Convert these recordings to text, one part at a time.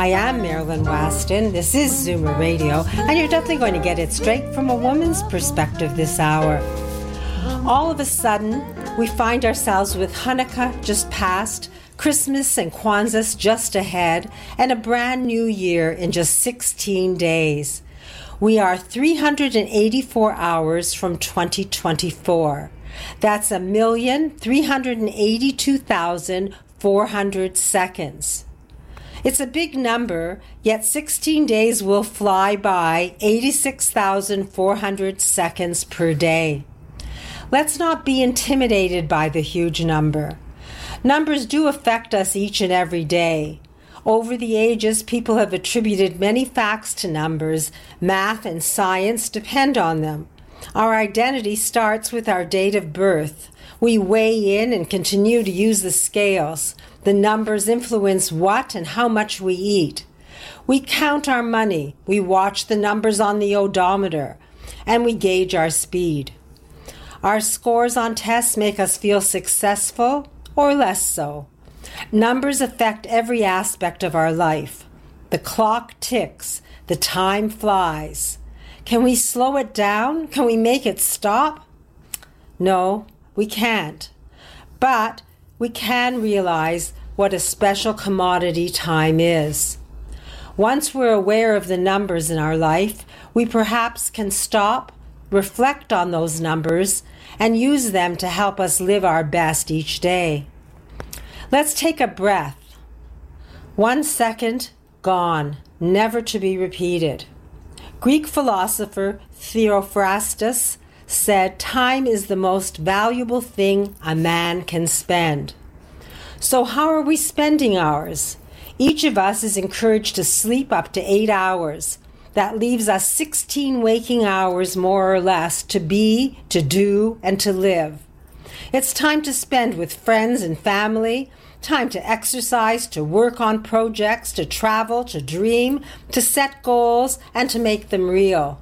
I am Marilyn Wetston. This is Zoomer Radio, and you're definitely going to get it straight from a woman's perspective this hour. All of a sudden, we find ourselves with Hanukkah just past, Christmas and Kwanzaa just ahead, and a brand new year in just 16 days. We are 384 hours from 2024. That's a million three hundred and eighty-two thousand four hundred seconds. It's a big number, yet 16 days will fly by 86,400 seconds per day. Let's not be intimidated by the huge number. Numbers do affect us each and every day. Over the ages, people have attributed many facts to numbers. Math and science depend on them. Our identity starts with our date of birth. We weigh in and continue to use the scales. The numbers influence what and how much we eat. We count our money. We watch the numbers on the odometer. And we gauge our speed. Our scores on tests make us feel successful or less so. Numbers affect every aspect of our life. The clock ticks, the time flies. Can we slow it down? Can we make it stop? No, we can't. But we can realize what a special commodity time is. Once we're aware of the numbers in our life, we perhaps can stop, reflect on those numbers, and use them to help us live our best each day. Let's take a breath. One second, gone, never to be repeated. Greek philosopher Theophrastus said, Time is the most valuable thing a man can spend. So, how are we spending ours? Each of us is encouraged to sleep up to eight hours. That leaves us 16 waking hours, more or less, to be, to do, and to live. It's time to spend with friends and family, time to exercise, to work on projects, to travel, to dream, to set goals, and to make them real.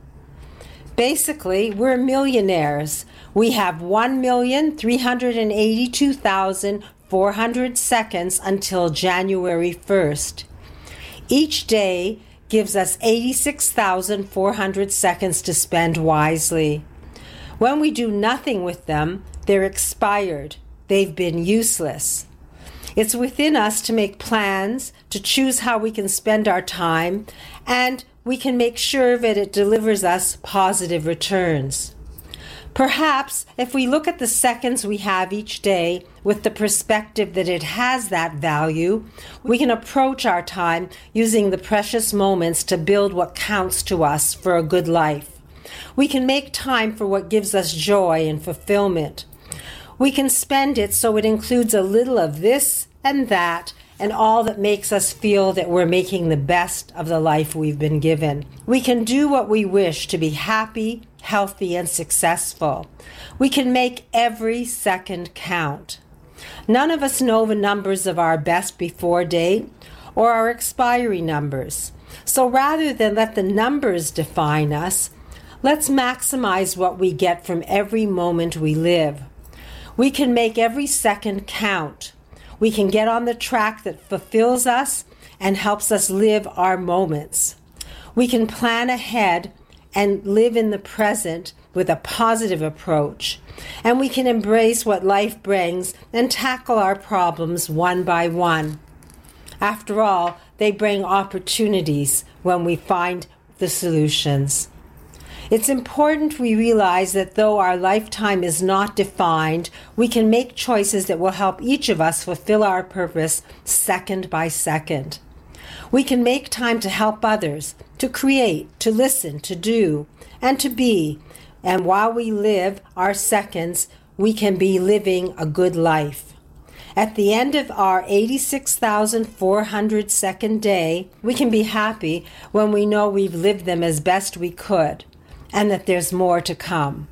Basically, we're millionaires. We have 1,382,400 seconds until January 1st. Each day gives us 86,400 seconds to spend wisely. When we do nothing with them, they're expired. They've been useless. It's within us to make plans, to choose how we can spend our time, and we can make sure that it delivers us positive returns. Perhaps if we look at the seconds we have each day with the perspective that it has that value, we can approach our time using the precious moments to build what counts to us for a good life. We can make time for what gives us joy and fulfillment. We can spend it so it includes a little of this and that and all that makes us feel that we're making the best of the life we've been given. We can do what we wish to be happy, healthy, and successful. We can make every second count. None of us know the numbers of our best before date or our expiry numbers. So rather than let the numbers define us, let's maximize what we get from every moment we live. We can make every second count. We can get on the track that fulfills us and helps us live our moments. We can plan ahead and live in the present with a positive approach. And we can embrace what life brings and tackle our problems one by one. After all, they bring opportunities when we find the solutions. It's important we realize that though our lifetime is not defined, we can make choices that will help each of us fulfill our purpose second by second. We can make time to help others, to create, to listen, to do, and to be. And while we live our seconds, we can be living a good life. At the end of our 86,400 second day, we can be happy when we know we've lived them as best we could and that there's more to come.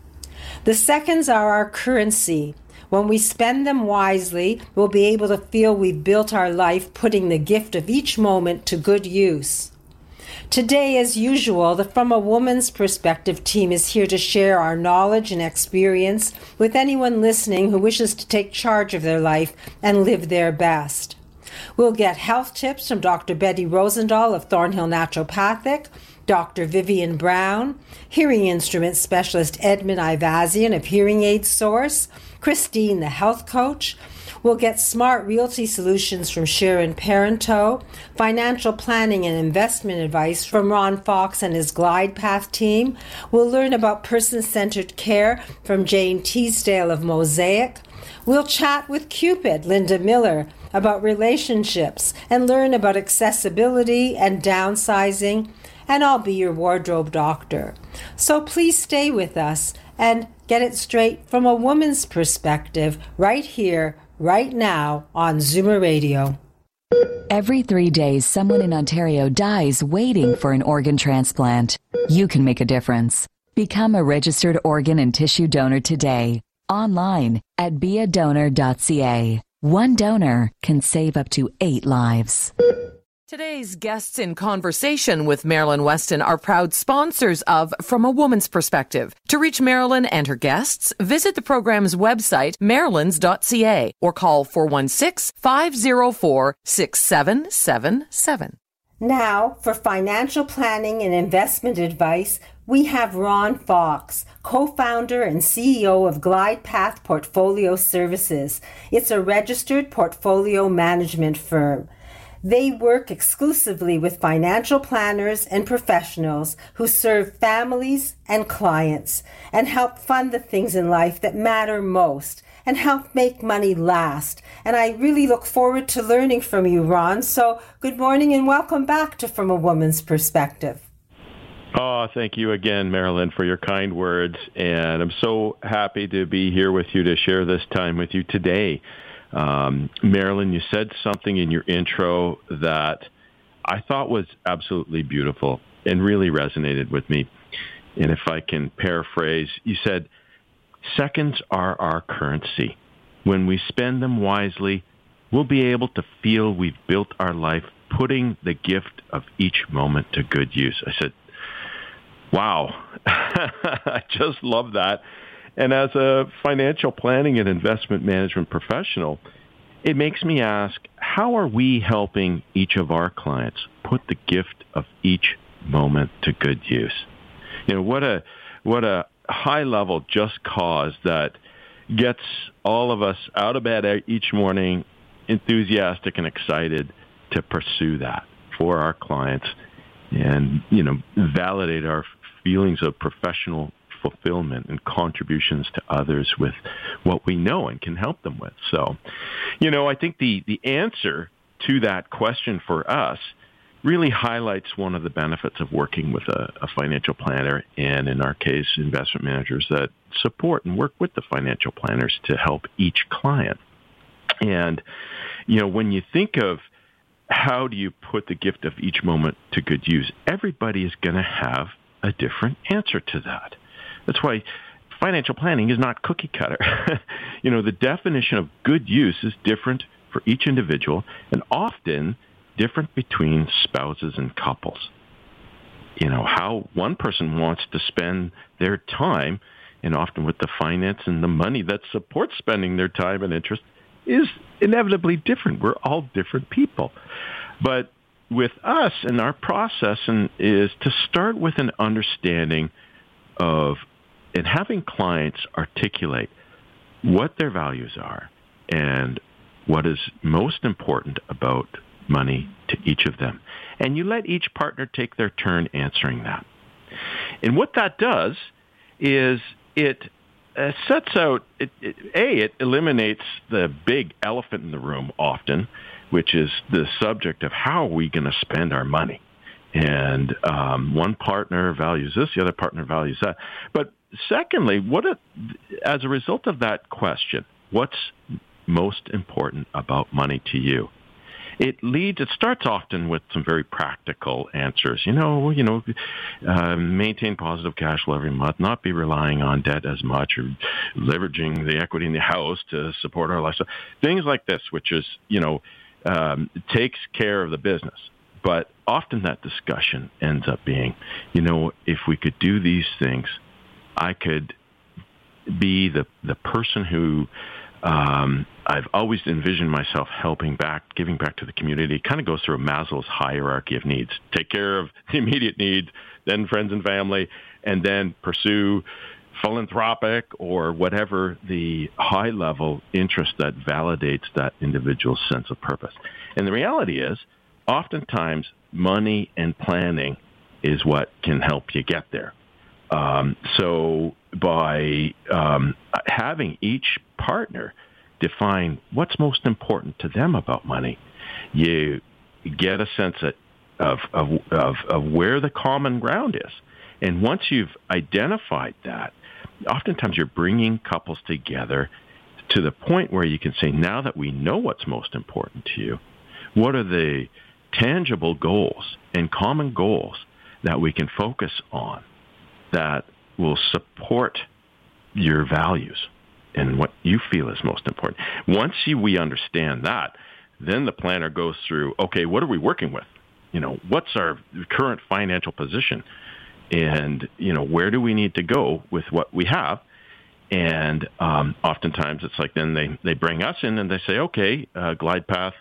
The seconds are our currency. When we spend them wisely, we'll be able to feel we've built our life putting the gift of each moment to good use. Today, as usual, the From a Woman's Perspective team is here to share our knowledge and experience with anyone listening who wishes to take charge of their life and live their best. We'll get health tips from Dr. Betty Rozendaal of Thornhill Naturopathic, Dr. Vivien Brown, hearing instrument specialist Edmond Ayvazyan of Hearing Aid Source, Christine, the health coach, We'll get smart realty solutions from Sharon Parenteau, financial planning and investment advice from Ron Fox and his Glidepath team. We'll learn about person centered care from Jane Teasedale of Mosaic. We'll chat with Cupid, Linda Miller, about relationships and learn about accessibility and downsizing. And I'll be your wardrobe doctor. So please stay with us and get it straight from a woman's perspective right here right now on Zoomer Radio. Every three days, someone in Ontario dies waiting for an organ transplant. You can make a difference. Become a registered organ and tissue donor today, online at beadonor.ca. One donor can save up to eight lives. Today's guests in conversation with Marilyn Wetston are proud sponsors of From a Woman's Perspective. To reach Marilyn and her guests, visit the program's website, marylands.ca, or call 416 504 6777. Now, for financial planning and investment advice, we have Ron Fox, co founder and CEO of Glidepath Portfolio Services. It's a registered portfolio management firm. They work exclusively with financial planners and professionals who serve families and clients and help fund the things in life that matter most and help make money last. And I really look forward to learning from you, Ron. So, good morning and welcome back to From a Woman's Perspective. Oh, thank you again, Marilyn, for your kind words. And I'm so happy to be here with you to share this time with you today. Um, Marilyn, you said something in your intro that I thought was absolutely beautiful and really resonated with me. And if I can paraphrase, you said, seconds are our currency. When we spend them wisely, we'll be able to feel we've built our life putting the gift of each moment to good use. I said, wow, I just love that. And as a financial planning and investment management professional, it makes me ask, how are we helping each of our clients put the gift of each moment to good use? You know, what a, what a high level just cause that gets all of us out of bed each morning enthusiastic and excited to pursue that for our clients and, you know, validate our feelings of professional fulfillment and contributions to others with what we know and can help them with. So, you know, I think the, the answer to that question for us really highlights one of the benefits of working with a, a, financial planner and in our case investment managers that support and work with the financial planners to help each client and you know when you think of how do you put the gift of each moment to good use everybody is going to have a different answer to that that's why financial planning is not cookie cutter. you know, the definition of good use is different for each individual and often different between spouses and couples. You know, how one person wants to spend their time and often with the finance and the money that supports spending their time and interest is inevitably different. We're all different people. But with us and our process and is to start with an understanding of and having clients articulate what their values are and what is most important about money to each of them. And you let each partner take their turn answering that. And what that does is it uh, sets out, it, it, A, it eliminates the big elephant in the room often, which is the subject of how are we going to spend our money. And um, one partner values this, the other partner values that. But secondly, what a, as a result of that question, what's most important about money to you? it leads. It starts often with some very practical answers. You know, you know, uh, maintain positive cash flow every month, not be relying on debt as much, or leveraging the equity in the house to support our lifestyle. Things like this, which is you know, um, takes care of the business. But often that discussion ends up being, you know, if we could do these things, I could be the the person who um, I've always envisioned myself helping back, giving back to the community. It kind of goes through Maslow's hierarchy of needs. Take care of the immediate needs, then friends and family, and then pursue philanthropic or whatever the high level interest that validates that individual's sense of purpose. And the reality is, oftentimes money and planning is what can help you get there. Um, so by um, having each partner define what's most important to them about money, you get a sense of, of, of, of where the common ground is. And once you've identified that, oftentimes you're bringing couples together to the point where you can say, now that we know what's most important to you, what are the tangible goals and common goals that we can focus on that will support your values and what you feel is most important. Once you, we understand that, then the planner goes through, okay, what are we working with? You know, what's our current financial position? And, you know, where do we need to go with what we have? And um, oftentimes it's like then they, they bring us in and they say, okay, uh, Glidepath,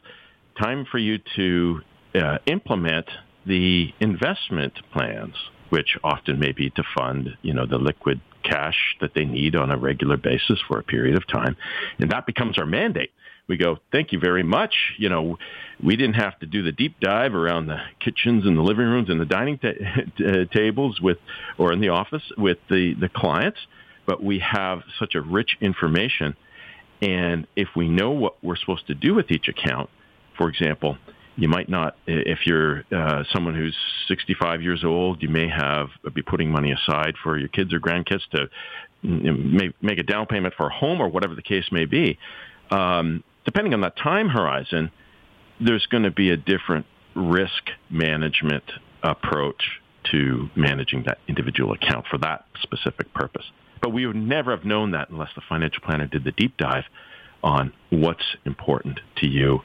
time for you to uh, implement the investment plans, which often may be to fund, you know, the liquid cash that they need on a regular basis for a period of time. And that becomes our mandate. We go, thank you very much. You know, we didn't have to do the deep dive around the kitchens and the living rooms and the dining ta- tables with, or in the office with the, the clients, but we have such a rich information. And if we know what we're supposed to do with each account, for example, you might not, if you're uh, someone who's 65 years old, you may have be putting money aside for your kids or grandkids to make a down payment for a home or whatever the case may be. Um, depending on that time horizon, there's going to be a different risk management approach to managing that individual account for that specific purpose. But we would never have known that unless the financial planner did the deep dive on what's important to you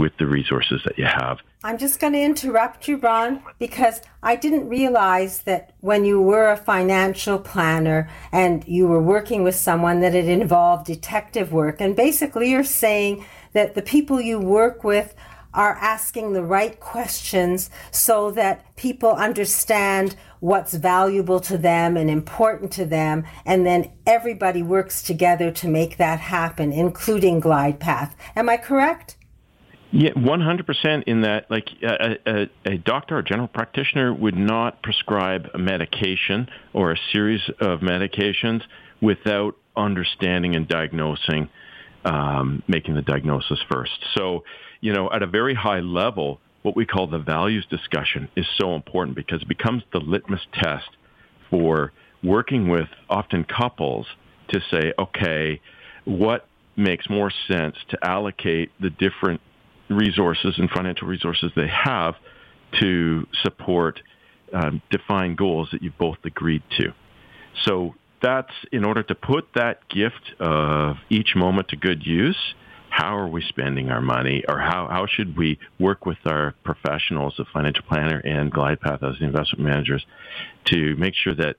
with the resources that you have. I'm just going to interrupt you, Ron, because I didn't realize that when you were a financial planner and you were working with someone that it involved detective work. And basically, you're saying that the people you work with are asking the right questions so that people understand what's valuable to them and important to them. And then everybody works together to make that happen, including Glidepath. Am I correct? Yeah, 100% in that, like a, a, a, doctor or general practitioner would not prescribe a medication or a series of medications without understanding and diagnosing, um, making the diagnosis first. So, you know, at a very high level, what we call the values discussion is so important because it becomes the litmus test for working with often couples to say, okay, what makes more sense to allocate the different resources and financial resources they have to support um, defined goals that you've both agreed to. So that's in order to put that gift of each moment to good use. How are we spending our money, or how, how should we work with our professionals, the financial planner and Glidepath as the investment managers, to make sure that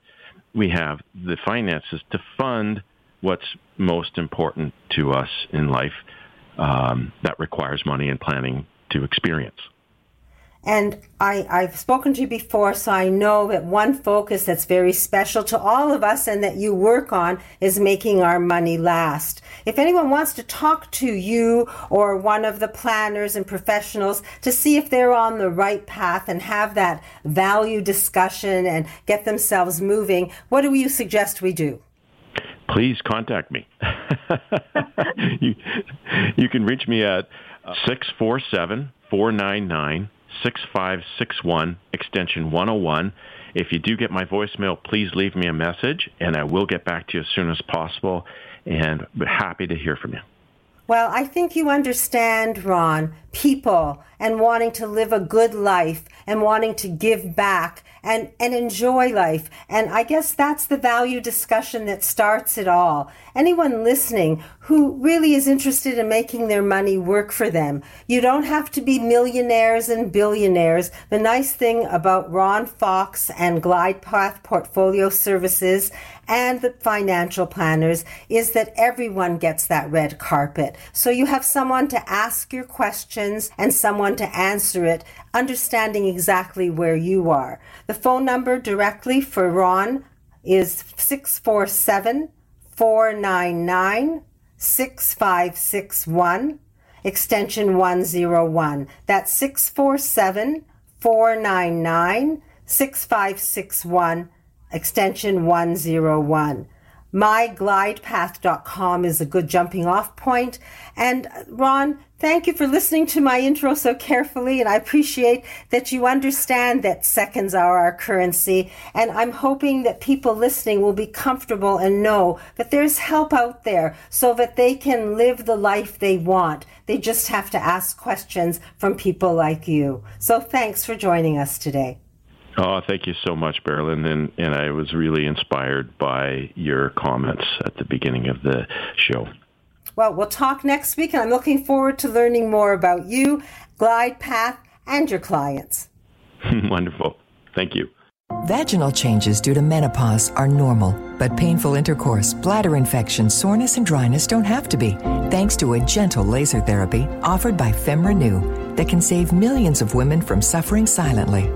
we have the finances to fund what's most important to us in life um, that requires money and planning to experience. And I, I've spoken to you before, so I know that one focus that's very special to all of us and that you work on is making our money last. If anyone wants to talk to you or one of the planners and professionals to see if they're on the right path and have that value discussion and get themselves moving, what do you suggest we do? Please contact me. you, you can reach me at 647 499 6561, extension 101. If you do get my voicemail, please leave me a message, and I will get back to you as soon as possible. And happy to hear from you. Well, I think you understand, Ron, people and wanting to live a good life and wanting to give back and, and enjoy life. And I guess that's the value discussion that starts it all. Anyone listening who really is interested in making their money work for them, you don't have to be millionaires and billionaires. The nice thing about Ron Fox and Glidepath Portfolio Services and the financial planners is that everyone gets that red carpet. So you have someone to ask your questions and someone to answer it, understanding exactly where you are. The phone number directly for Ron is 647 499 6561, extension 101. That's 647 499 6561 extension 101. MyGlidePath.com is a good jumping off point. And uh, Ron, thank you for listening to my intro so carefully. And I appreciate that you understand that seconds are our currency. And I'm hoping that people listening will be comfortable and know that there's help out there so that they can live the life they want. They just have to ask questions from people like you. So thanks for joining us today. Oh, thank you so much, Marilyn. And, and I was really inspired by your comments at the beginning of the show. Well, we'll talk next week, and I'm looking forward to learning more about you, Glidepath, and your clients. Wonderful. Thank you. Vaginal changes due to menopause are normal, but painful intercourse, bladder infection, soreness, and dryness don't have to be, thanks to a gentle laser therapy offered by FemRenew that can save millions of women from suffering silently.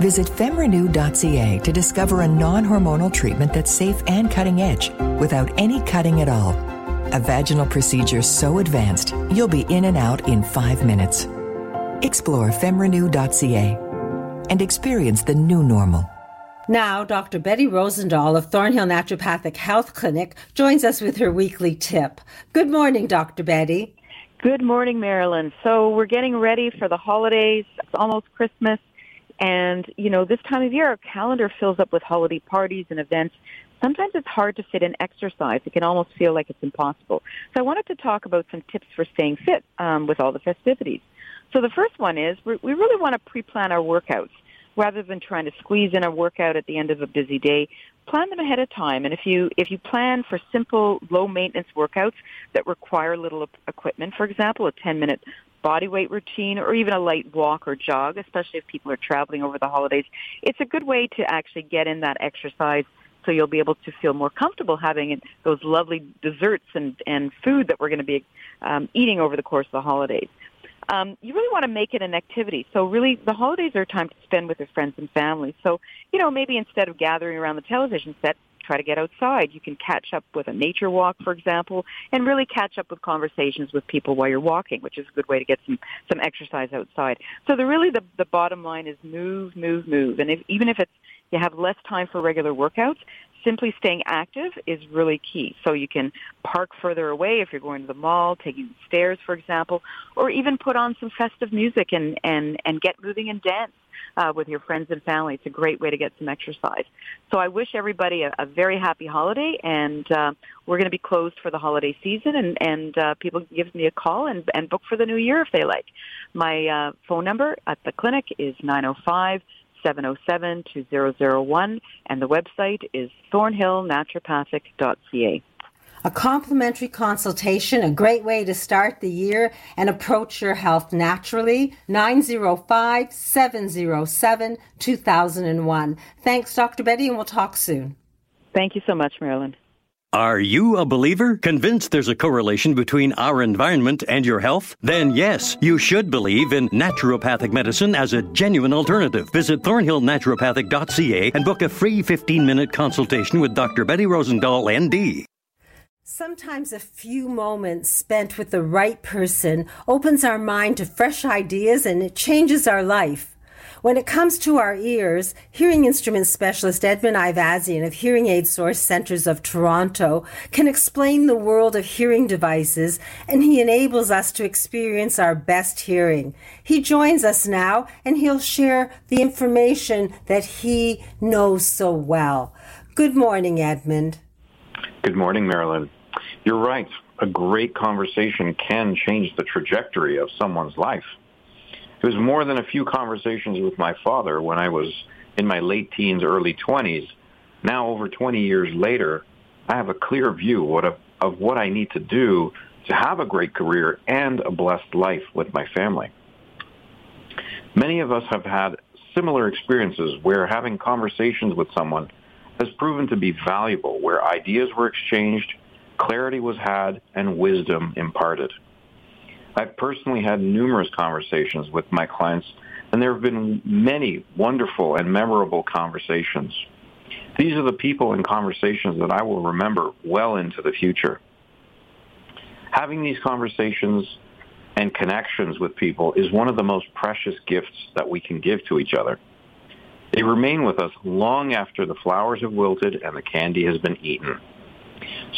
Visit femrenew.ca to discover a non hormonal treatment that's safe and cutting edge without any cutting at all. A vaginal procedure so advanced, you'll be in and out in five minutes. Explore femrenew.ca and experience the new normal. Now, Dr. Betty Rozendaal of Thornhill Naturopathic Health Clinic joins us with her weekly tip. Good morning, Dr. Betty. Good morning, Marilyn. So, we're getting ready for the holidays. It's almost Christmas. And, you know, this time of year, our calendar fills up with holiday parties and events. Sometimes it's hard to fit in exercise. It can almost feel like it's impossible. So I wanted to talk about some tips for staying fit um, with all the festivities. So the first one is we really want to pre-plan our workouts rather than trying to squeeze in a workout at the end of a busy day. Plan them ahead of time, and if you if you plan for simple, low maintenance workouts that require little equipment, for example, a 10 minute body weight routine or even a light walk or jog, especially if people are traveling over the holidays. It's a good way to actually get in that exercise so you'll be able to feel more comfortable having those lovely desserts and, and food that we're going to be um, eating over the course of the holidays. Um, you really want to make it an activity. So really, the holidays are a time to spend with your friends and family. So, you know, maybe instead of gathering around the television set, try to get outside. You can catch up with a nature walk, for example, and really catch up with conversations with people while you're walking, which is a good way to get some some exercise outside. So the really the the bottom line is move, move, move, and if, even if it's you have less time for regular workouts, simply staying active is really key. So you can park further away if you're going to the mall, taking stairs, for example, or even put on some festive music and, and, and get moving and dance uh, with your friends and family. It's a great way to get some exercise. So I wish everybody a, a very happy holiday, and uh, we're going to be closed for the holiday season, and, and uh, people can give me a call and, and book for the new year if they like. My uh, phone number at the clinic is 905 707 2001, and the website is thornhillnaturopathic.ca. A complimentary consultation, a great way to start the year and approach your health naturally. 905 707 2001. Thanks, Dr. Betty, and we'll talk soon. Thank you so much, Marilyn. Are you a believer? Convinced there's a correlation between our environment and your health? Then yes, you should believe in naturopathic medicine as a genuine alternative. Visit thornhillnaturopathic.ca and book a free 15 minute consultation with Dr. Betty Rozendaal, ND. Sometimes a few moments spent with the right person opens our mind to fresh ideas and it changes our life. When it comes to our ears, hearing instrument specialist Edmond Ayvazyan of Hearing Aid Source Centers of Toronto can explain the world of hearing devices and he enables us to experience our best hearing. He joins us now and he'll share the information that he knows so well. Good morning, Edmond. Good morning, Marilyn. You're right. a great conversation can change the trajectory of someone's life. It was more than a few conversations with my father when I was in my late teens, early 20s. Now, over 20 years later, I have a clear view of, of what I need to do to have a great career and a blessed life with my family. Many of us have had similar experiences where having conversations with someone has proven to be valuable, where ideas were exchanged, clarity was had, and wisdom imparted. I've personally had numerous conversations with my clients, and there have been many wonderful and memorable conversations. These are the people and conversations that I will remember well into the future. Having these conversations and connections with people is one of the most precious gifts that we can give to each other. They remain with us long after the flowers have wilted and the candy has been eaten.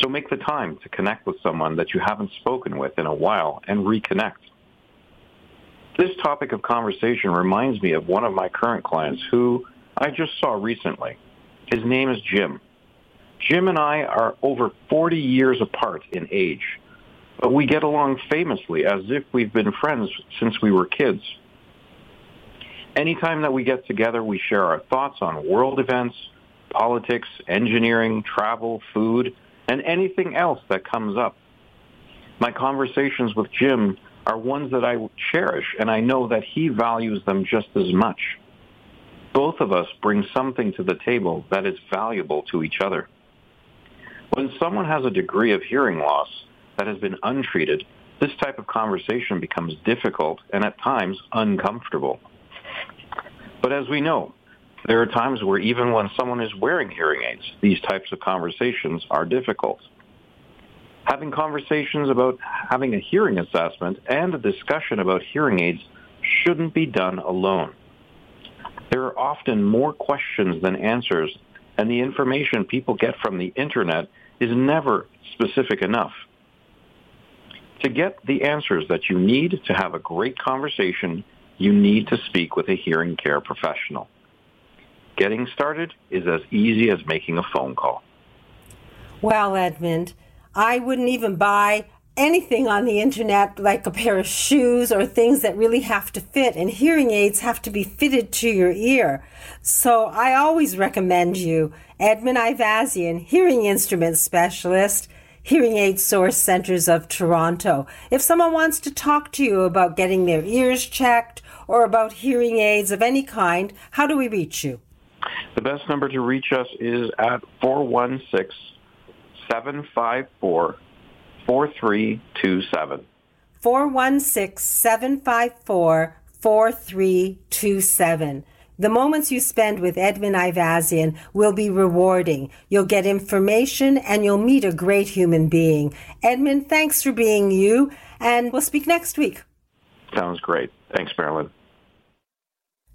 So make the time to connect with someone that you haven't spoken with in a while and reconnect. This topic of conversation reminds me of one of my current clients who I just saw recently. His name is Jim. Jim and I are over 40 years apart in age, but we get along famously as if we've been friends since we were kids. Anytime that we get together, we share our thoughts on world events, politics, engineering, travel, food, and anything else that comes up. My conversations with Jim are ones that I cherish, and I know that he values them just as much. Both of us bring something to the table that is valuable to each other. When someone has a degree of hearing loss that has been untreated, this type of conversation becomes difficult and at times uncomfortable. But as we know, there are times where even when someone is wearing hearing aids, these types of conversations are difficult. Having conversations about having a hearing assessment and a discussion about hearing aids shouldn't be done alone. There are often more questions than answers, and the information people get from the internet is never specific enough. To get the answers that you need to have a great conversation, you need to speak with a hearing care professional. Getting started is as easy as making a phone call. Well, Edmond, I wouldn't even buy anything on the internet like a pair of shoes or things that really have to fit, and hearing aids have to be fitted to your ear. So I always recommend you, Edmond Ayvazyan, hearing instrument specialist. Hearing Aid Source Centers of Toronto. If someone wants to talk to you about getting their ears checked or about hearing aids of any kind, how do we reach you? The best number to reach us is at 416 754 4327. 416 754 4327. The moments you spend with Edmond Ayvazyan will be rewarding. You'll get information and you'll meet a great human being. Edmond, thanks for being you, and we'll speak next week. Sounds great. Thanks, Marilyn.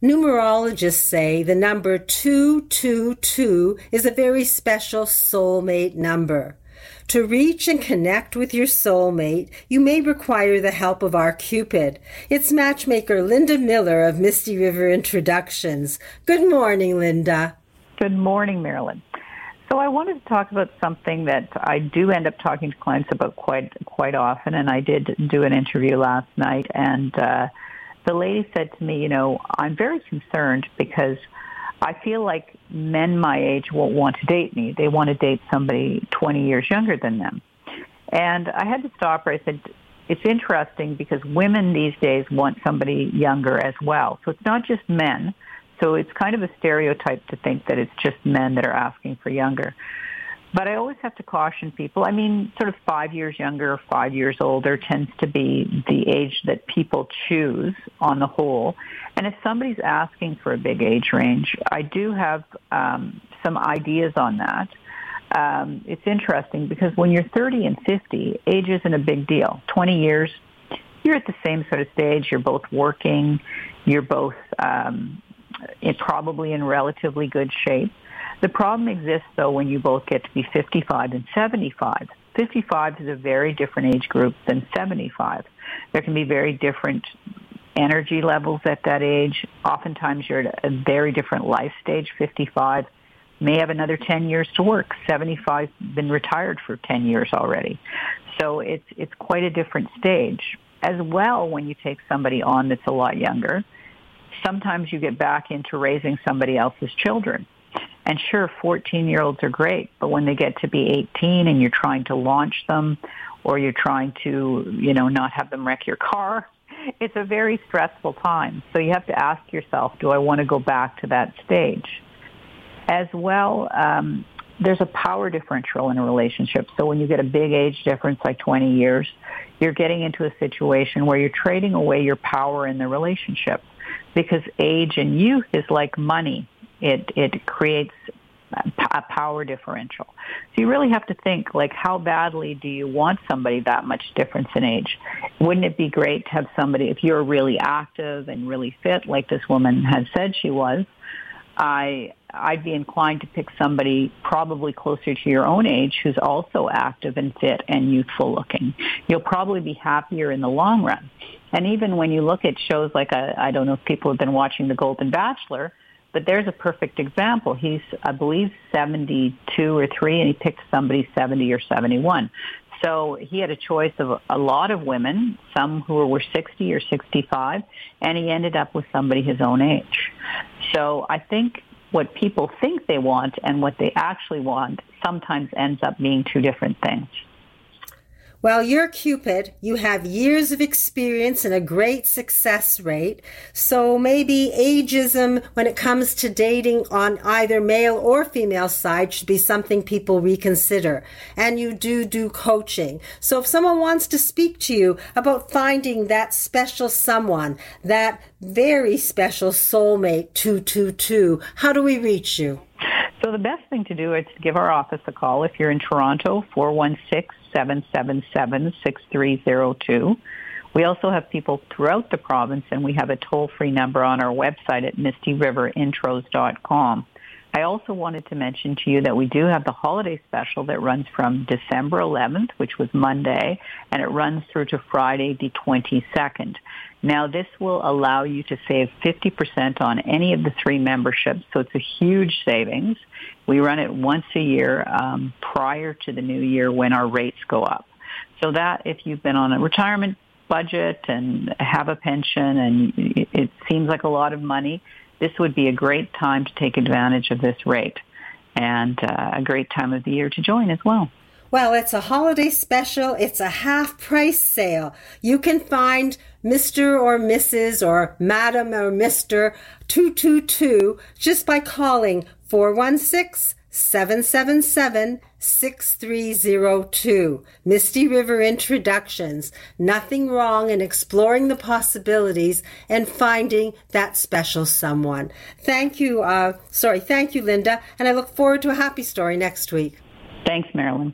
Numerologists say the number 222 is a very special soulmate number. To reach and connect with your soulmate, you may require the help of our Cupid. It's matchmaker Linda Miller of Misty River Introductions. Good morning, Linda. Good morning, Marilyn. So I wanted to talk about something that I do end up talking to clients about quite quite often, and I did do an interview last night, and uh, the lady said to me, you know, I'm very concerned because I feel like men my age won't want to date me. They want to date somebody 20 years younger than them. And I had to stop her. I said, it's interesting because women these days want somebody younger as well. So it's not just men. So it's kind of a stereotype to think that it's just men that are asking for younger. But I always have to caution people. I mean, sort of five years younger or five years older tends to be the age that people choose on the whole. And if somebody's asking for a big age range, I do have um, some ideas on that. Um, it's interesting because when you're 30 and 50, age isn't a big deal. 20 years, you're at the same sort of stage. You're both working. You're both um, in, probably in relatively good shape. The problem exists, though, when you both get to be 55 and 75. 55 is a very different age group than 75. There can be very different energy levels at that age. Oftentimes you're at a very different life stage, 55 may have another 10 years to work. 75 been retired for 10 years already. So it's, it's quite a different stage. As well, when you take somebody on that's a lot younger, sometimes you get back into raising somebody else's children. And sure, 14 year olds are great, but when they get to be 18 and you're trying to launch them or you're trying to, you know, not have them wreck your car, it's a very stressful time. So you have to ask yourself, do I want to go back to that stage? As well, um, there's a power differential in a relationship. So when you get a big age difference, like 20 years, you're getting into a situation where you're trading away your power in the relationship because age and youth is like money. It, it creates a power differential. So you really have to think like how badly do you want somebody that much difference in age? Wouldn't it be great to have somebody if you're really active and really fit like this woman had said she was? I I'd be inclined to pick somebody probably closer to your own age who's also active and fit and youthful looking. You'll probably be happier in the long run. And even when you look at shows like a, uh, I don't know if people have been watching The Golden Bachelor, but there's a perfect example. He's, I believe, 72 or 3, and he picked somebody 70 or 71. So he had a choice of a lot of women, some who were 60 or 65, and he ended up with somebody his own age. So I think what people think they want and what they actually want sometimes ends up being two different things. Well, you're Cupid. You have years of experience and a great success rate. So maybe ageism when it comes to dating on either male or female side should be something people reconsider. And you do do coaching. So if someone wants to speak to you about finding that special someone, that very special soulmate 222, how do we reach you? So the best thing to do is to give our office a call if you're in Toronto, 416 777 6302. We also have people throughout the province, and we have a toll-free number on our website at mistyriverinTros.com. I also wanted to mention to you that we do have the holiday special that runs from December 11th, which was Monday, and it runs through to Friday the 22nd. Now, this will allow you to save 50% on any of the three memberships, so it's a huge savings. We run it once a year um, prior to the new year when our rates go up. So that if you've been on a retirement budget and have a pension and it seems like a lot of money, this would be a great time to take advantage of this rate and uh, a great time of the year to join as well. Well, it's a holiday special. It's a half price sale. You can find Mr. or Mrs. or Madam or Mr. 222 just by calling 416 777 6302. Misty River Introductions. Nothing wrong in exploring the possibilities and finding that special someone. Thank you, uh, sorry, thank you, Linda, and I look forward to a happy story next week. Thanks, Marilyn.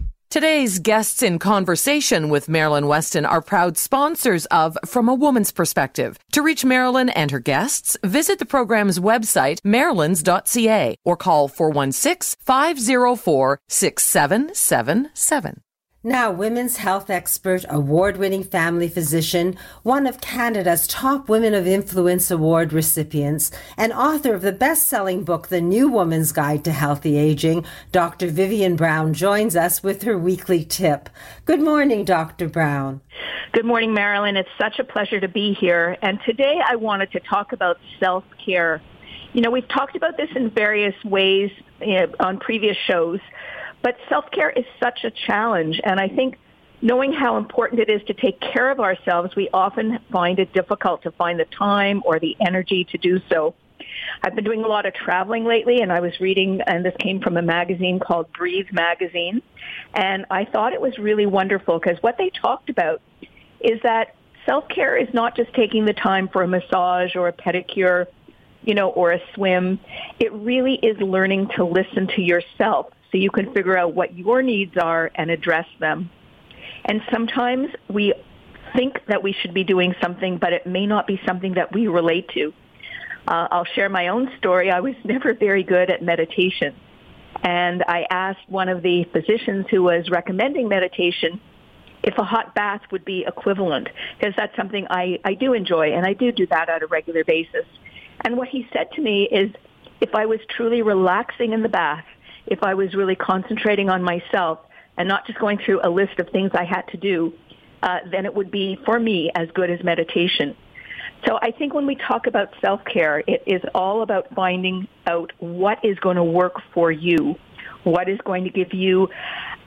Today's guests in conversation with Marilyn Wetston are proud sponsors of From a Woman's Perspective. To reach Marilyn and her guests, visit the program's website, marylands.ca, or call 416 504 6777. Now, women's health expert, award winning family physician, one of Canada's top Women of Influence Award recipients, and author of the best selling book, The New Woman's Guide to Healthy Aging, Dr. Vivien Brown joins us with her weekly tip. Good morning, Dr. Brown. Good morning, Marilyn. It's such a pleasure to be here. And today I wanted to talk about self care. You know, we've talked about this in various ways on previous shows. But self-care is such a challenge. And I think knowing how important it is to take care of ourselves, we often find it difficult to find the time or the energy to do so. I've been doing a lot of traveling lately and I was reading, and this came from a magazine called Breathe Magazine. And I thought it was really wonderful because what they talked about is that self-care is not just taking the time for a massage or a pedicure, you know, or a swim. It really is learning to listen to yourself so you can figure out what your needs are and address them. And sometimes we think that we should be doing something, but it may not be something that we relate to. Uh, I'll share my own story. I was never very good at meditation. And I asked one of the physicians who was recommending meditation if a hot bath would be equivalent, because that's something I, I do enjoy, and I do do that on a regular basis. And what he said to me is, if I was truly relaxing in the bath, if I was really concentrating on myself and not just going through a list of things I had to do, uh, then it would be for me as good as meditation. So I think when we talk about self-care, it is all about finding out what is going to work for you, what is going to give you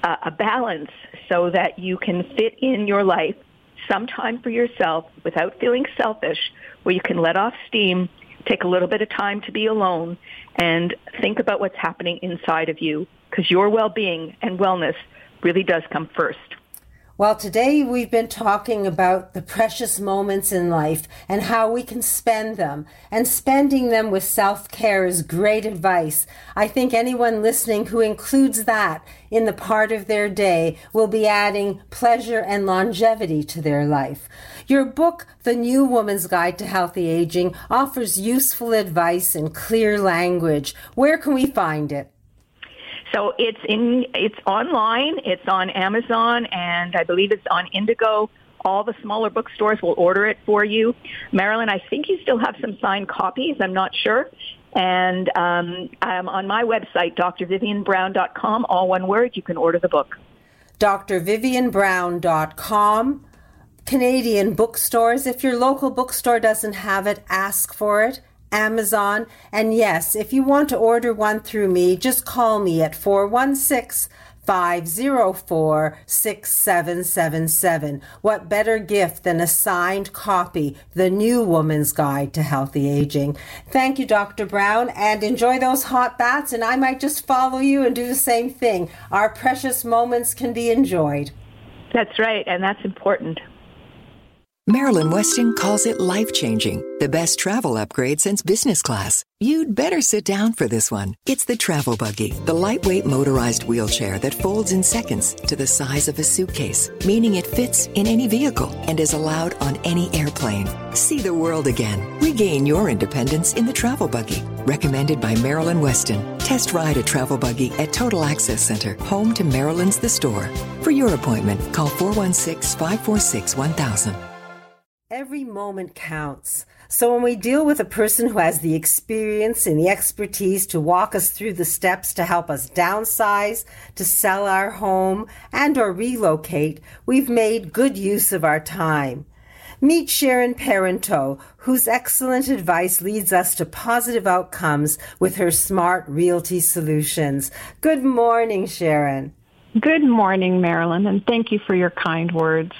uh, a balance so that you can fit in your life some time for yourself without feeling selfish, where you can let off steam, take a little bit of time to be alone, and think about what's happening inside of you, because your well-being and wellness really does come first. Well, today we've been talking about the precious moments in life and how we can spend them. And spending them with self care is great advice. I think anyone listening who includes that in the part of their day will be adding pleasure and longevity to their life. Your book, The New Woman's Guide to Healthy Aging, offers useful advice in clear language. Where can we find it? So it's in, it's online, it's on Amazon, and I believe it's on Indigo. All the smaller bookstores will order it for you. Marilyn, I think you still have some signed copies. I'm not sure. And um, I'm on my website, drvivienbrown.com, all one word. You can order the book. drvivienbrown.com. Canadian bookstores. If your local bookstore doesn't have it, ask for it. Amazon. And yes, if you want to order one through me, just call me at 416 504 6777. What better gift than a signed copy, The New Woman's Guide to Healthy Aging? Thank you, Dr. Brown, and enjoy those hot baths, and I might just follow you and do the same thing. Our precious moments can be enjoyed. That's right, and that's important. Marilyn Wetston calls it life changing, the best travel upgrade since business class. You'd better sit down for this one. It's the Travel Buggy, the lightweight motorized wheelchair that folds in seconds to the size of a suitcase, meaning it fits in any vehicle and is allowed on any airplane. See the world again. Regain your independence in the Travel Buggy. Recommended by Marilyn Wetston. Test ride a Travel Buggy at Total Access Center, home to Marilyn's The Store. For your appointment, call 416 546 1000. Every moment counts. So when we deal with a person who has the experience and the expertise to walk us through the steps to help us downsize, to sell our home, and or relocate, we've made good use of our time. Meet Sharon Parenteau, whose excellent advice leads us to positive outcomes with her smart realty solutions. Good morning, Sharon. Good morning, Marilyn, and thank you for your kind words.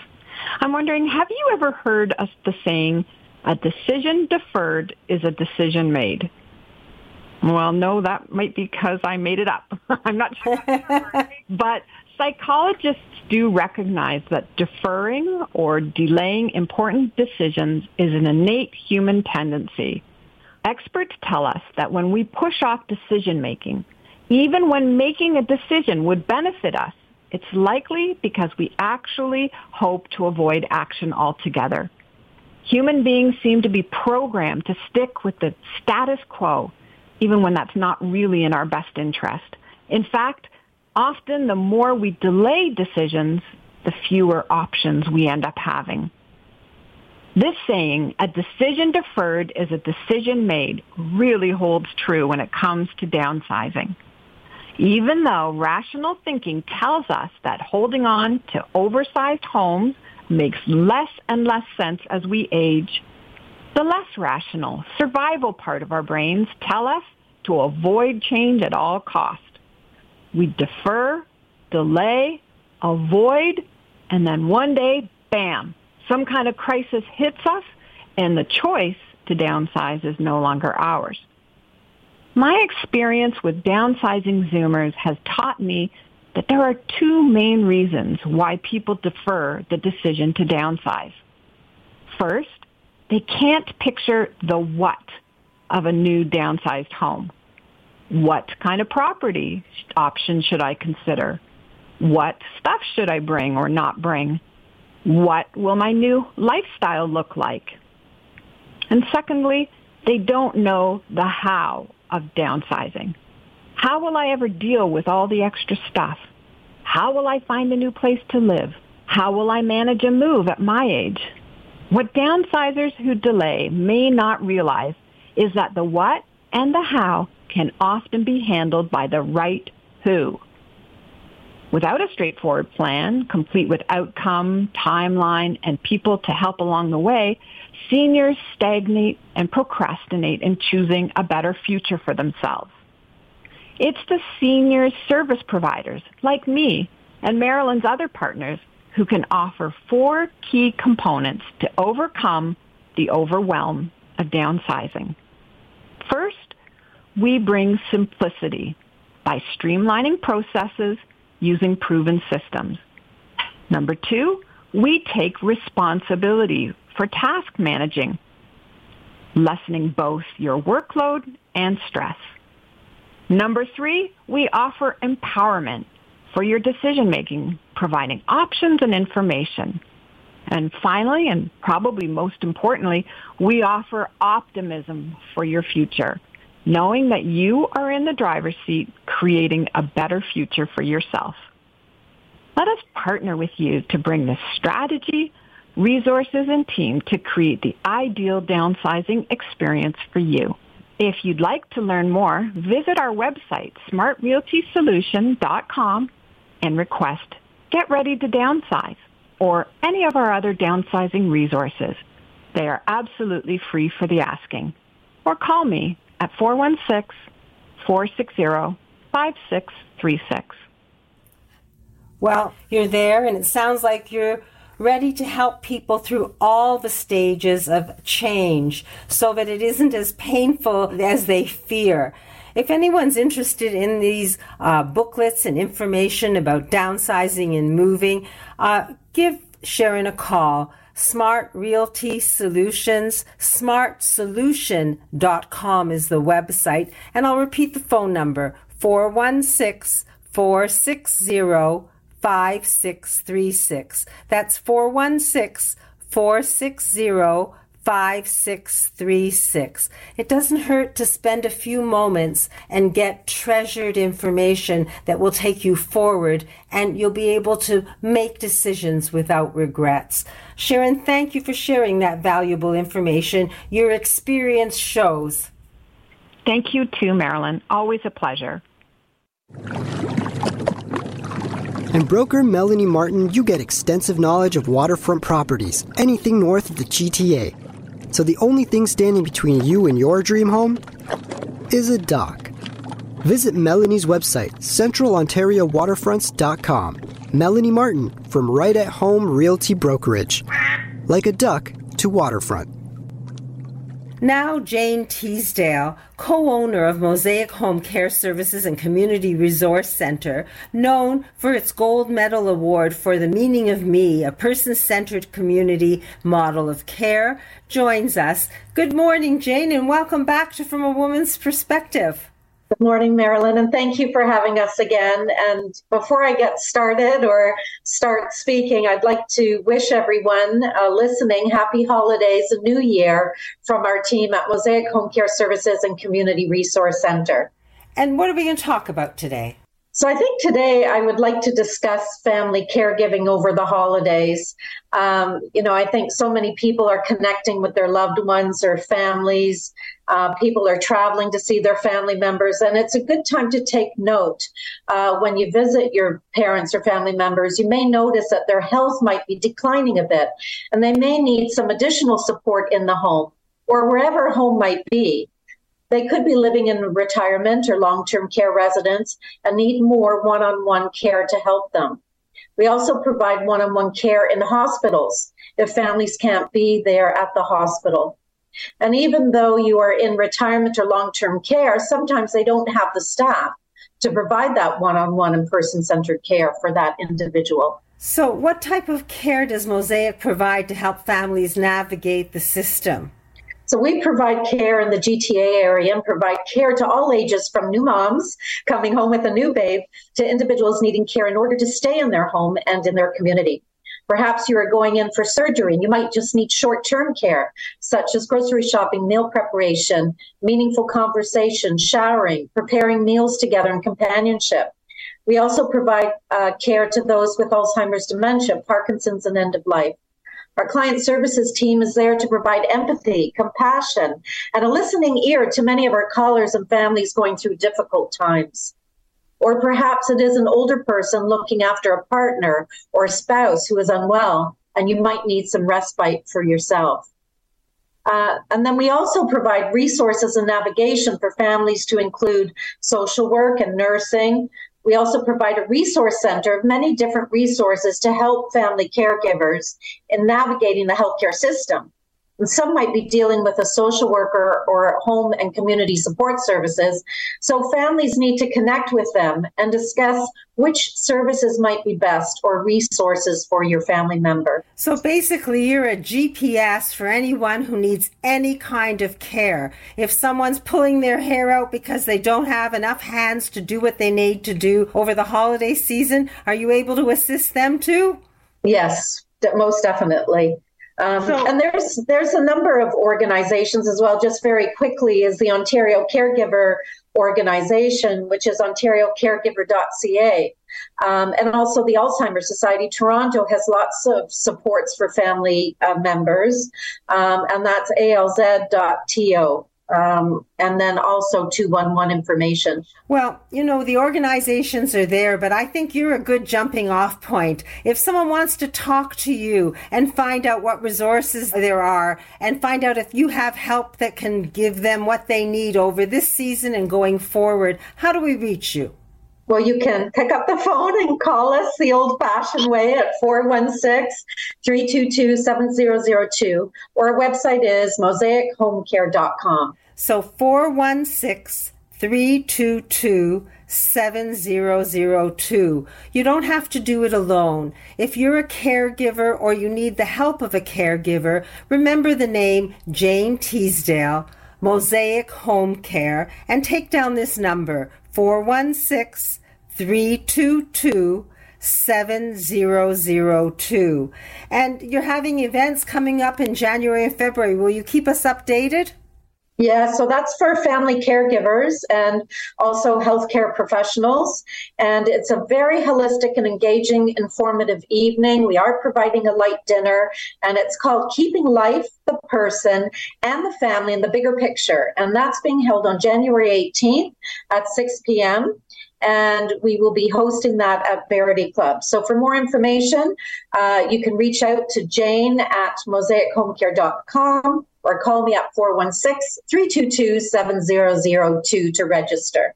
I'm wondering, have you ever heard of the saying, a decision deferred is a decision made? Well, no, that might be because I made it up. I'm not sure. but psychologists do recognize that deferring or delaying important decisions is an innate human tendency. Experts tell us that when we push off decision making, even when making a decision would benefit us, it's likely because we actually hope to avoid action altogether. Human beings seem to be programmed to stick with the status quo, even when that's not really in our best interest. In fact, often the more we delay decisions, the fewer options we end up having. This saying, a decision deferred is a decision made, really holds true when it comes to downsizing. Even though rational thinking tells us that holding on to oversized homes makes less and less sense as we age, the less rational survival part of our brains tell us to avoid change at all cost. We defer, delay, avoid, and then one day, bam, some kind of crisis hits us and the choice to downsize is no longer ours. My experience with downsizing Zoomers has taught me that there are two main reasons why people defer the decision to downsize. First, they can't picture the what of a new downsized home. What kind of property option should I consider? What stuff should I bring or not bring? What will my new lifestyle look like? And secondly, they don't know the how of downsizing. How will I ever deal with all the extra stuff? How will I find a new place to live? How will I manage a move at my age? What downsizers who delay may not realize is that the what and the how can often be handled by the right who. Without a straightforward plan, complete with outcome, timeline, and people to help along the way, seniors stagnate and procrastinate in choosing a better future for themselves. It's the senior service providers like me and Marilyn's other partners who can offer four key components to overcome the overwhelm of downsizing. First, we bring simplicity by streamlining processes using proven systems. Number two, we take responsibility for task managing, lessening both your workload and stress. Number three, we offer empowerment for your decision making, providing options and information. And finally, and probably most importantly, we offer optimism for your future, knowing that you are in the driver's seat creating a better future for yourself. Let us partner with you to bring the strategy, resources, and team to create the ideal downsizing experience for you. If you'd like to learn more, visit our website, smartrealtysolution.com and request Get Ready to Downsize or any of our other downsizing resources. They are absolutely free for the asking. Or call me at 416-460-5636. Well, you're there and it sounds like you're ready to help people through all the stages of change so that it isn't as painful as they fear. If anyone's interested in these uh, booklets and information about downsizing and moving, uh, give Sharon a call. Smart Realty Solutions, smartsolution.com is the website. And I'll repeat the phone number 416 460 5636. That's 416 460 5636. It doesn't hurt to spend a few moments and get treasured information that will take you forward and you'll be able to make decisions without regrets. Sharon, thank you for sharing that valuable information. Your experience shows. Thank you too, Marilyn. Always a pleasure. And broker Melanie Martyn, you get extensive knowledge of waterfront properties, anything north of the GTA. So the only thing standing between you and your dream home is a dock. Visit Melanie's website, centralontariowaterfronts.com. Melanie Martyn from Right at Home Realty Brokerage. Like a duck to waterfront. Now, Jane Teasedale, co owner of Mosaic Home Care Services and Community Resource Center, known for its Gold Medal Award for The Meaning of Me, a person centered community model of care, joins us. Good morning, Jane, and welcome back to From a Woman's Perspective. Good morning, Marilyn, and thank you for having us again. And before I get started or start speaking, I'd like to wish everyone uh, listening happy holidays and new year from our team at Mosaic Home Care Services and Community Resource Center. And what are we going to talk about today? So, I think today I would like to discuss family caregiving over the holidays. Um, you know, I think so many people are connecting with their loved ones or families. Uh, people are traveling to see their family members, and it's a good time to take note. Uh, when you visit your parents or family members, you may notice that their health might be declining a bit, and they may need some additional support in the home or wherever home might be. They could be living in retirement or long term care residence and need more one on one care to help them. We also provide one on one care in hospitals if families can't be there at the hospital. And even though you are in retirement or long term care, sometimes they don't have the staff to provide that one on one and person centered care for that individual. So, what type of care does Mosaic provide to help families navigate the system? So we provide care in the GTA area and provide care to all ages from new moms coming home with a new babe to individuals needing care in order to stay in their home and in their community. Perhaps you are going in for surgery and you might just need short term care, such as grocery shopping, meal preparation, meaningful conversation, showering, preparing meals together, and companionship. We also provide uh, care to those with Alzheimer's dementia, Parkinson's, and end of life. Our client services team is there to provide empathy, compassion, and a listening ear to many of our callers and families going through difficult times. Or perhaps it is an older person looking after a partner or a spouse who is unwell, and you might need some respite for yourself. Uh, and then we also provide resources and navigation for families to include social work and nursing, we also provide a resource center of many different resources to help family caregivers in navigating the healthcare system. Some might be dealing with a social worker or home and community support services. So families need to connect with them and discuss which services might be best or resources for your family member. So basically, you're a GPS for anyone who needs any kind of care. If someone's pulling their hair out because they don't have enough hands to do what they need to do over the holiday season, are you able to assist them too? Yes, most definitely. Um, so, and there's there's a number of organizations as well. Just very quickly, is the Ontario Caregiver Organization, which is ontariocaregiver.ca, um, and also the Alzheimer's Society Toronto has lots of supports for family uh, members, um, and that's alz.to um, and then also 211 information. Well, you know, the organizations are there, but I think you're a good jumping off point. If someone wants to talk to you and find out what resources there are and find out if you have help that can give them what they need over this season and going forward, how do we reach you? Well, you can pick up the phone and call us the old fashioned way at 416 322 7002, or our website is mosaichomecare.com. So 416 322 7002. You don't have to do it alone. If you're a caregiver or you need the help of a caregiver, remember the name Jane Teasedale, Mosaic Home Care, and take down this number 416 322 7002. And you're having events coming up in January and February. Will you keep us updated? Yeah, so that's for family caregivers and also healthcare professionals. And it's a very holistic and engaging, informative evening. We are providing a light dinner, and it's called Keeping Life, the Person, and the Family in the Bigger Picture. And that's being held on January 18th at 6 p.m and we will be hosting that at Verity Club. So for more information, uh, you can reach out to Jane at mosaichomecare.com or call me at 416-322-7002 to register.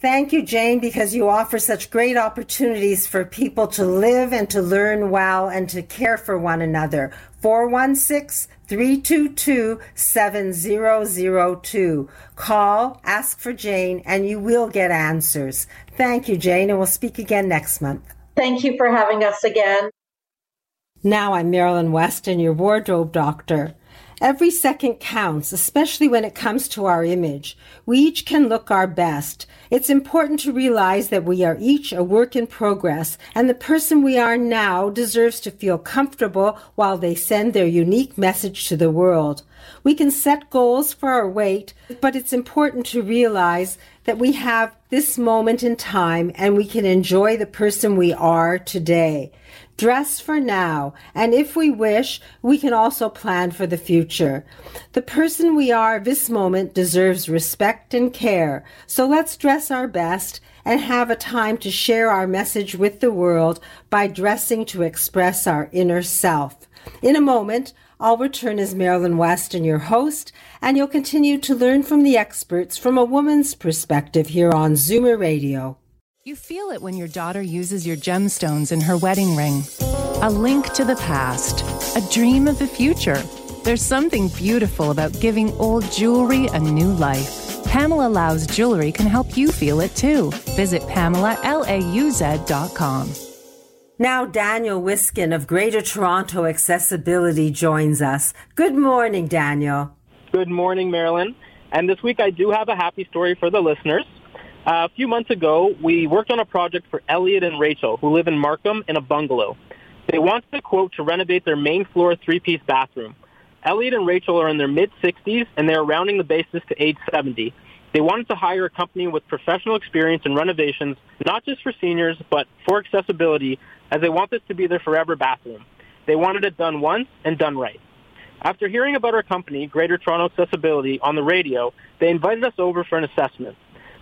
Thank you, Jane, because you offer such great opportunities for people to live and to learn well and to care for one another. 416 322 7002. Call, ask for Jane, and you will get answers. Thank you, Jane, and we'll speak again next month. Thank you for having us again. Now I'm Marilyn West Wetston, your wardrobe doctor. Every second counts, especially when it comes to our image. We each can look our best. It's important to realize that we are each a work in progress, and the person we are now deserves to feel comfortable while they send their unique message to the world. We can set goals for our weight, but it's important to realize that we have this moment in time and we can enjoy the person we are today. Dress for now, and if we wish, we can also plan for the future. The person we are this moment deserves respect and care, so let's dress our best and have a time to share our message with the world by dressing to express our inner self. In a moment, I'll return as Marilyn Wetston, your host, and you'll continue to learn from the experts from a woman's perspective here on Zoomer Radio. You feel it when your daughter uses your gemstones in her wedding ring. A link to the past, a dream of the future. There's something beautiful about giving old jewelry a new life. Pamela Lauz Jewelry can help you feel it too. Visit PamelaLauz.com. Now, Daniel Wiskin of Greater Toronto Accessibility joins us. Good morning, Daniel. Good morning, Marilyn. And this week I do have a happy story for the listeners. Uh, a few months ago, we worked on a project for Elliot and Rachel, who live in Markham in a bungalow. They wanted a quote to renovate their main floor three-piece bathroom. Elliot and Rachel are in their mid-60s, and they are rounding the basis to age 70. They wanted to hire a company with professional experience in renovations, not just for seniors, but for accessibility, as they want this to be their forever bathroom. They wanted it done once and done right. After hearing about our company, Greater Toronto Accessibility, on the radio, they invited us over for an assessment.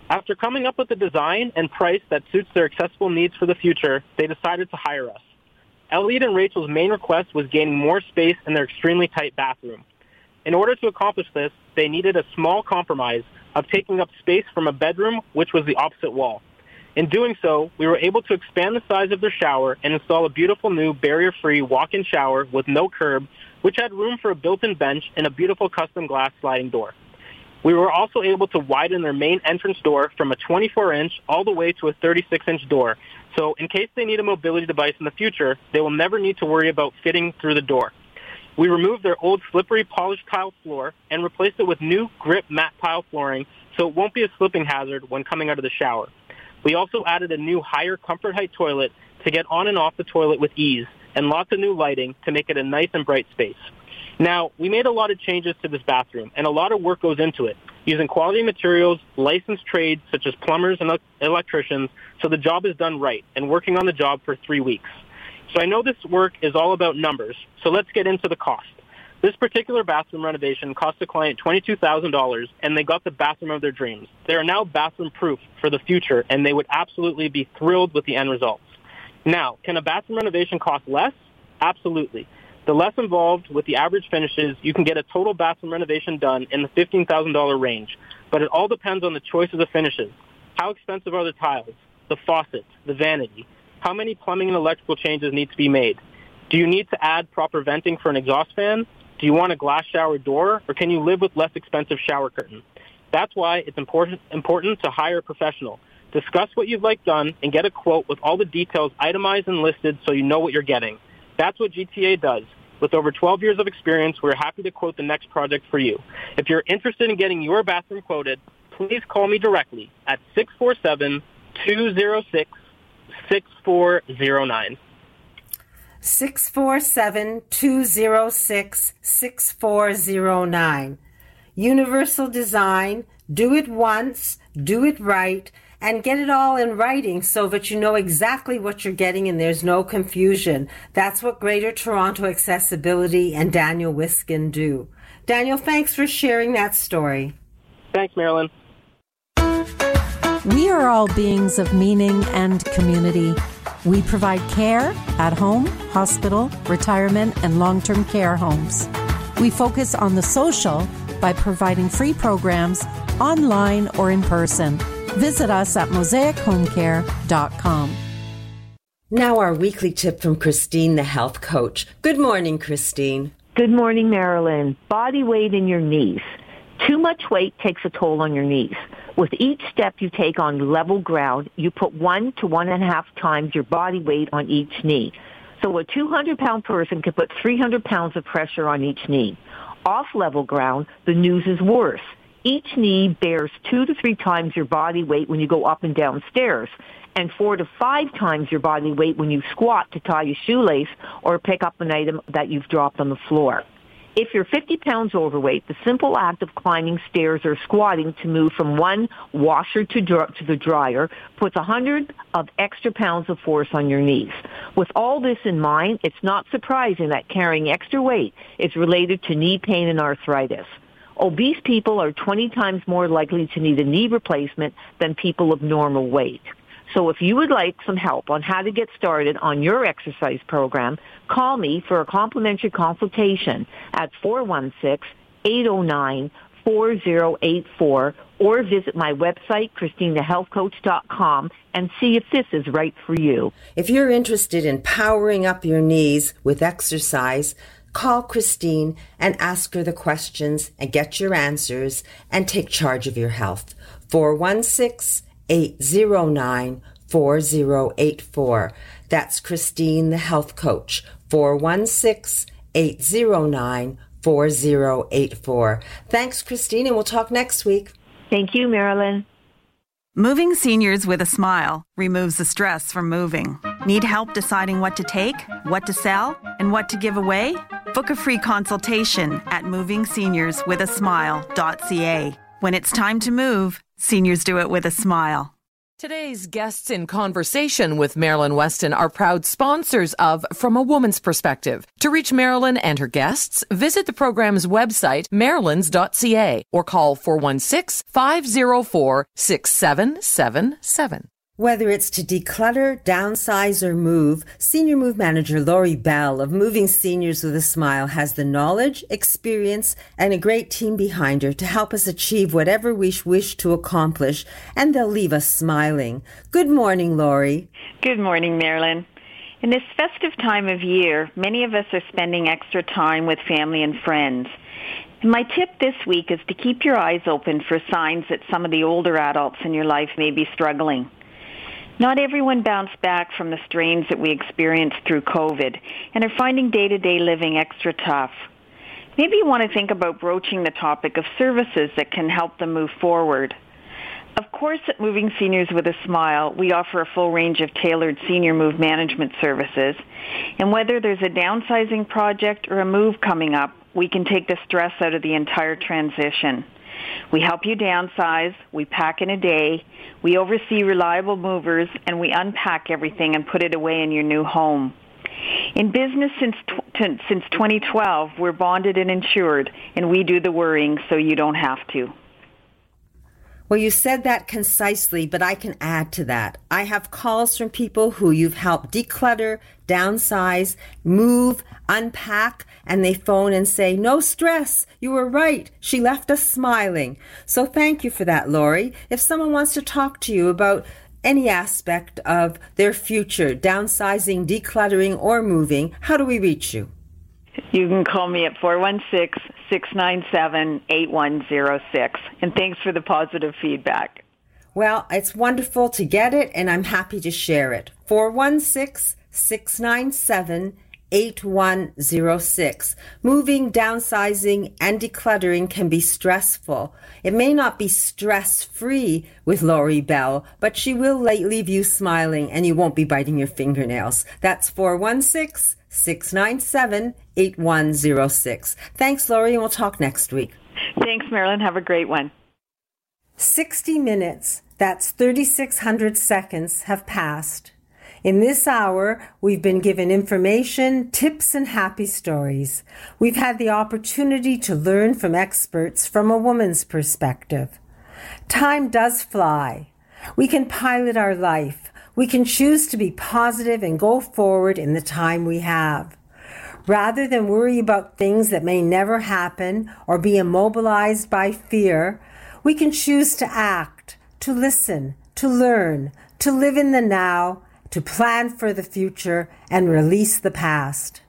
After coming up with a design and price that suits their accessible needs for the future, they decided to hire us. Elliot and Rachel's main request was gaining more space in their extremely tight bathroom. In order to accomplish this, they needed a small compromise of taking up space from a bedroom, which was the opposite wall. In doing so, we were able to expand the size of their shower and install a beautiful new barrier-free walk-in shower with no curb, which had room for a built-in bench and a beautiful custom glass sliding door. We were also able to widen their main entrance door from a 24-inch all the way to a 36-inch door. So in case they need a mobility device in the future, they will never need to worry about fitting through the door. We removed their old slippery polished tile floor and replaced it with new grip matte tile flooring so it won't be a slipping hazard when coming out of the shower. We also added a new higher comfort height toilet to get on and off the toilet with ease and lots of new lighting to make it a nice and bright space. Now, we made a lot of changes to this bathroom, and a lot of work goes into it, using quality materials, licensed trades such as plumbers and electricians, so the job is done right, and working on the job for three weeks. So I know this work is all about numbers, so let's get into the cost. This particular bathroom renovation cost the client $22,000, and they got the bathroom of their dreams. They are now bathroom-proof for the future, and they would absolutely be thrilled with the end results. Now, can a bathroom renovation cost less? Absolutely. The less involved with the average finishes, you can get a total bathroom renovation done in the $15,000 range. But it all depends on the choice of the finishes. How expensive are the tiles, the faucets, the vanity? How many plumbing and electrical changes need to be made? Do you need to add proper venting for an exhaust fan? Do you want a glass shower door, or can you live with less expensive shower curtain? That's why it's important, important to hire a professional. Discuss what you'd like done and get a quote with all the details itemized and listed so you know what you're getting. That's what GTA does. With over 12 years of experience, we're happy to quote the next project for you. If you're interested in getting your bathroom quoted, please call me directly at 647-206-6409. 647-206-6409. Universal Design, do it once, do it right, and get it all in writing so that you know exactly what you're getting and there's no confusion. That's what Greater Toronto Accessibility and Daniel Wiskin do. Daniel, thanks for sharing that story. Thanks, Marilyn. We are all beings of meaning and community. We provide care at home, hospital, retirement, and long term care homes. We focus on the social by providing free programs online or in person. Visit us at mosaichomecare.com. Now, our weekly tip from Christine, the health coach. Good morning, Christine. Good morning, Marilyn. Body weight in your knees. Too much weight takes a toll on your knees. With each step you take on level ground, you put one to one and a half times your body weight on each knee. So a 200 pound person can put 300 pounds of pressure on each knee. Off level ground, the news is worse. Each knee bears two to three times your body weight when you go up and down stairs and four to five times your body weight when you squat to tie your shoelace or pick up an item that you've dropped on the floor. If you're 50 pounds overweight, the simple act of climbing stairs or squatting to move from one washer to, dr- to the dryer puts 100 of extra pounds of force on your knees. With all this in mind, it's not surprising that carrying extra weight is related to knee pain and arthritis. Obese people are 20 times more likely to need a knee replacement than people of normal weight. So if you would like some help on how to get started on your exercise program, call me for a complimentary consultation at 416-809-4084 or visit my website, ChristinaHealthCoach.com, and see if this is right for you. If you're interested in powering up your knees with exercise, Call Christine and ask her the questions and get your answers and take charge of your health. 416 809 4084. That's Christine, the health coach. 416 809 4084. Thanks, Christine, and we'll talk next week. Thank you, Marilyn. Moving seniors with a smile removes the stress from moving. Need help deciding what to take, what to sell, and what to give away? Book a free consultation at movingseniorswithasmile.ca. When it's time to move, seniors do it with a smile. Today's guests in conversation with Marilyn Wetston are proud sponsors of From a Woman's Perspective. To reach Marilyn and her guests, visit the program's website, marilyns.ca, or call 416 504 6777. Whether it's to declutter, downsize, or move, Senior Move Manager Laurie Bell of Moving Seniors with a Smile has the knowledge, experience, and a great team behind her to help us achieve whatever we wish to accomplish, and they'll leave us smiling. Good morning, Laurie. Good morning, Marilyn. In this festive time of year, many of us are spending extra time with family and friends. My tip this week is to keep your eyes open for signs that some of the older adults in your life may be struggling. Not everyone bounced back from the strains that we experienced through COVID and are finding day-to-day living extra tough. Maybe you want to think about broaching the topic of services that can help them move forward. Of course, at Moving Seniors with a Smile, we offer a full range of tailored senior move management services. And whether there's a downsizing project or a move coming up, we can take the stress out of the entire transition. We help you downsize, we pack in a day, we oversee reliable movers, and we unpack everything and put it away in your new home. In business since since 2012, we're bonded and insured, and we do the worrying so you don't have to. Well, you said that concisely, but I can add to that. I have calls from people who you've helped declutter, downsize, move, unpack, and they phone and say, No stress. You were right. She left us smiling. So thank you for that, Laurie. If someone wants to talk to you about any aspect of their future, downsizing, decluttering, or moving, how do we reach you? You can call me at 416-697-8106. And thanks for the positive feedback. Well, it's wonderful to get it, and I'm happy to share it. 416 697 8106. Moving, downsizing, and decluttering can be stressful. It may not be stress free with Laurie Bell, but she will leave you smiling and you won't be biting your fingernails. That's 416 697 8106. Thanks, Laurie, and we'll talk next week. Thanks, Marilyn. Have a great one. 60 minutes, that's 3,600 seconds, have passed. In this hour, we've been given information, tips, and happy stories. We've had the opportunity to learn from experts from a woman's perspective. Time does fly. We can pilot our life. We can choose to be positive and go forward in the time we have. Rather than worry about things that may never happen or be immobilized by fear, we can choose to act, to listen, to learn, to live in the now, to plan for the future and release the past.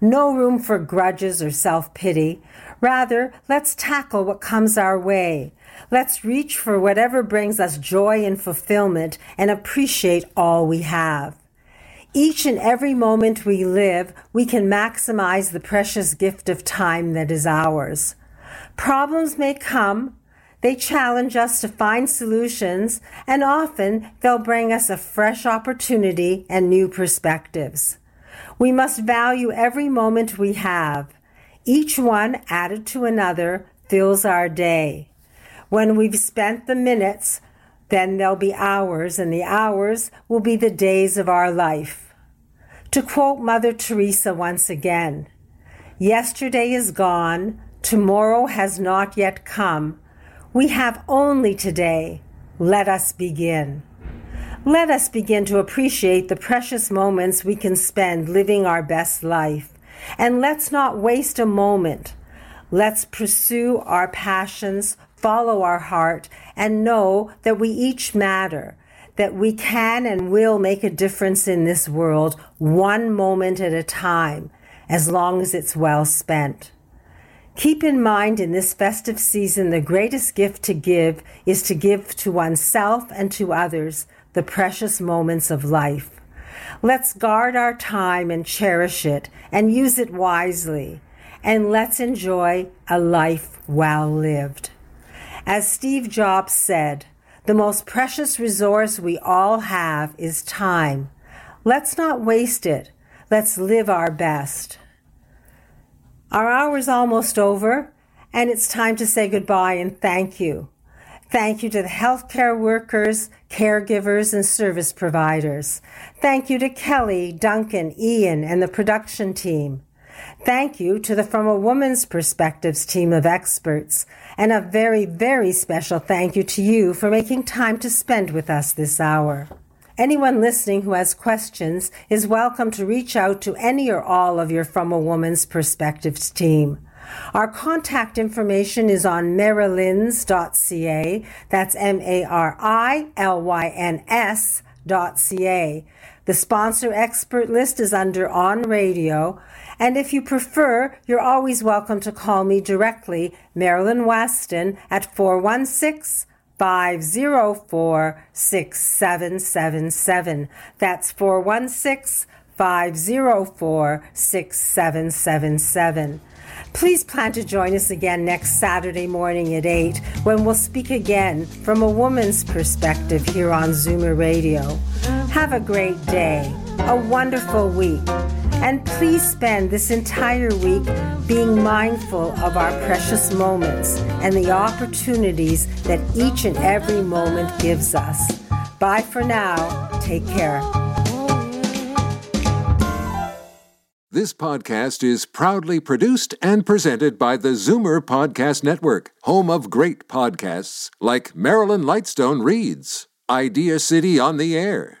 No room for grudges or self pity. Rather, let's tackle what comes our way. Let's reach for whatever brings us joy and fulfillment and appreciate all we have. Each and every moment we live, we can maximize the precious gift of time that is ours. Problems may come, they challenge us to find solutions, and often they'll bring us a fresh opportunity and new perspectives. We must value every moment we have. Each one added to another fills our day. When we've spent the minutes, then there'll be hours, and the hours will be the days of our life. To quote Mother Teresa once again, Yesterday is gone, tomorrow has not yet come. We have only today. Let us begin. Let us begin to appreciate the precious moments we can spend living our best life. And let's not waste a moment. Let's pursue our passions, follow our heart, and know that we each matter, that we can and will make a difference in this world one moment at a time, as long as it's well spent. Keep in mind in this festive season, the greatest gift to give is to give to oneself and to others the precious moments of life. Let's guard our time and cherish it and use it wisely. And let's enjoy a life well lived. As Steve Jobs said, the most precious resource we all have is time. Let's not waste it. Let's live our best. Our hour's almost over, and it's time to say goodbye and thank you. Thank you to the healthcare workers, caregivers, and service providers. Thank you to Kelly, Duncan, Ian, and the production team. Thank you to the From a Woman's Perspectives team of experts. And a very, very special thank you to you for making time to spend with us this hour. Anyone listening who has questions is welcome to reach out to any or all of your From a Woman's Perspectives team. Our contact information is on marilyns.ca. That's M A R I L Y N S.ca. The sponsor expert list is under On Radio. And if you prefer, you're always welcome to call me directly, Marilyn Wetston, at 416 504 6777. That's 416 504 6777. Please plan to join us again next Saturday morning at 8 when we'll speak again from a woman's perspective here on Zoomer Radio. Have a great day, a wonderful week, and please spend this entire week being mindful of our precious moments and the opportunities that each and every moment gives us. Bye for now. Take care. This podcast is proudly produced and presented by the Zoomer Podcast Network, home of great podcasts like Marilyn Lightstone Reads, Idea City on the Air,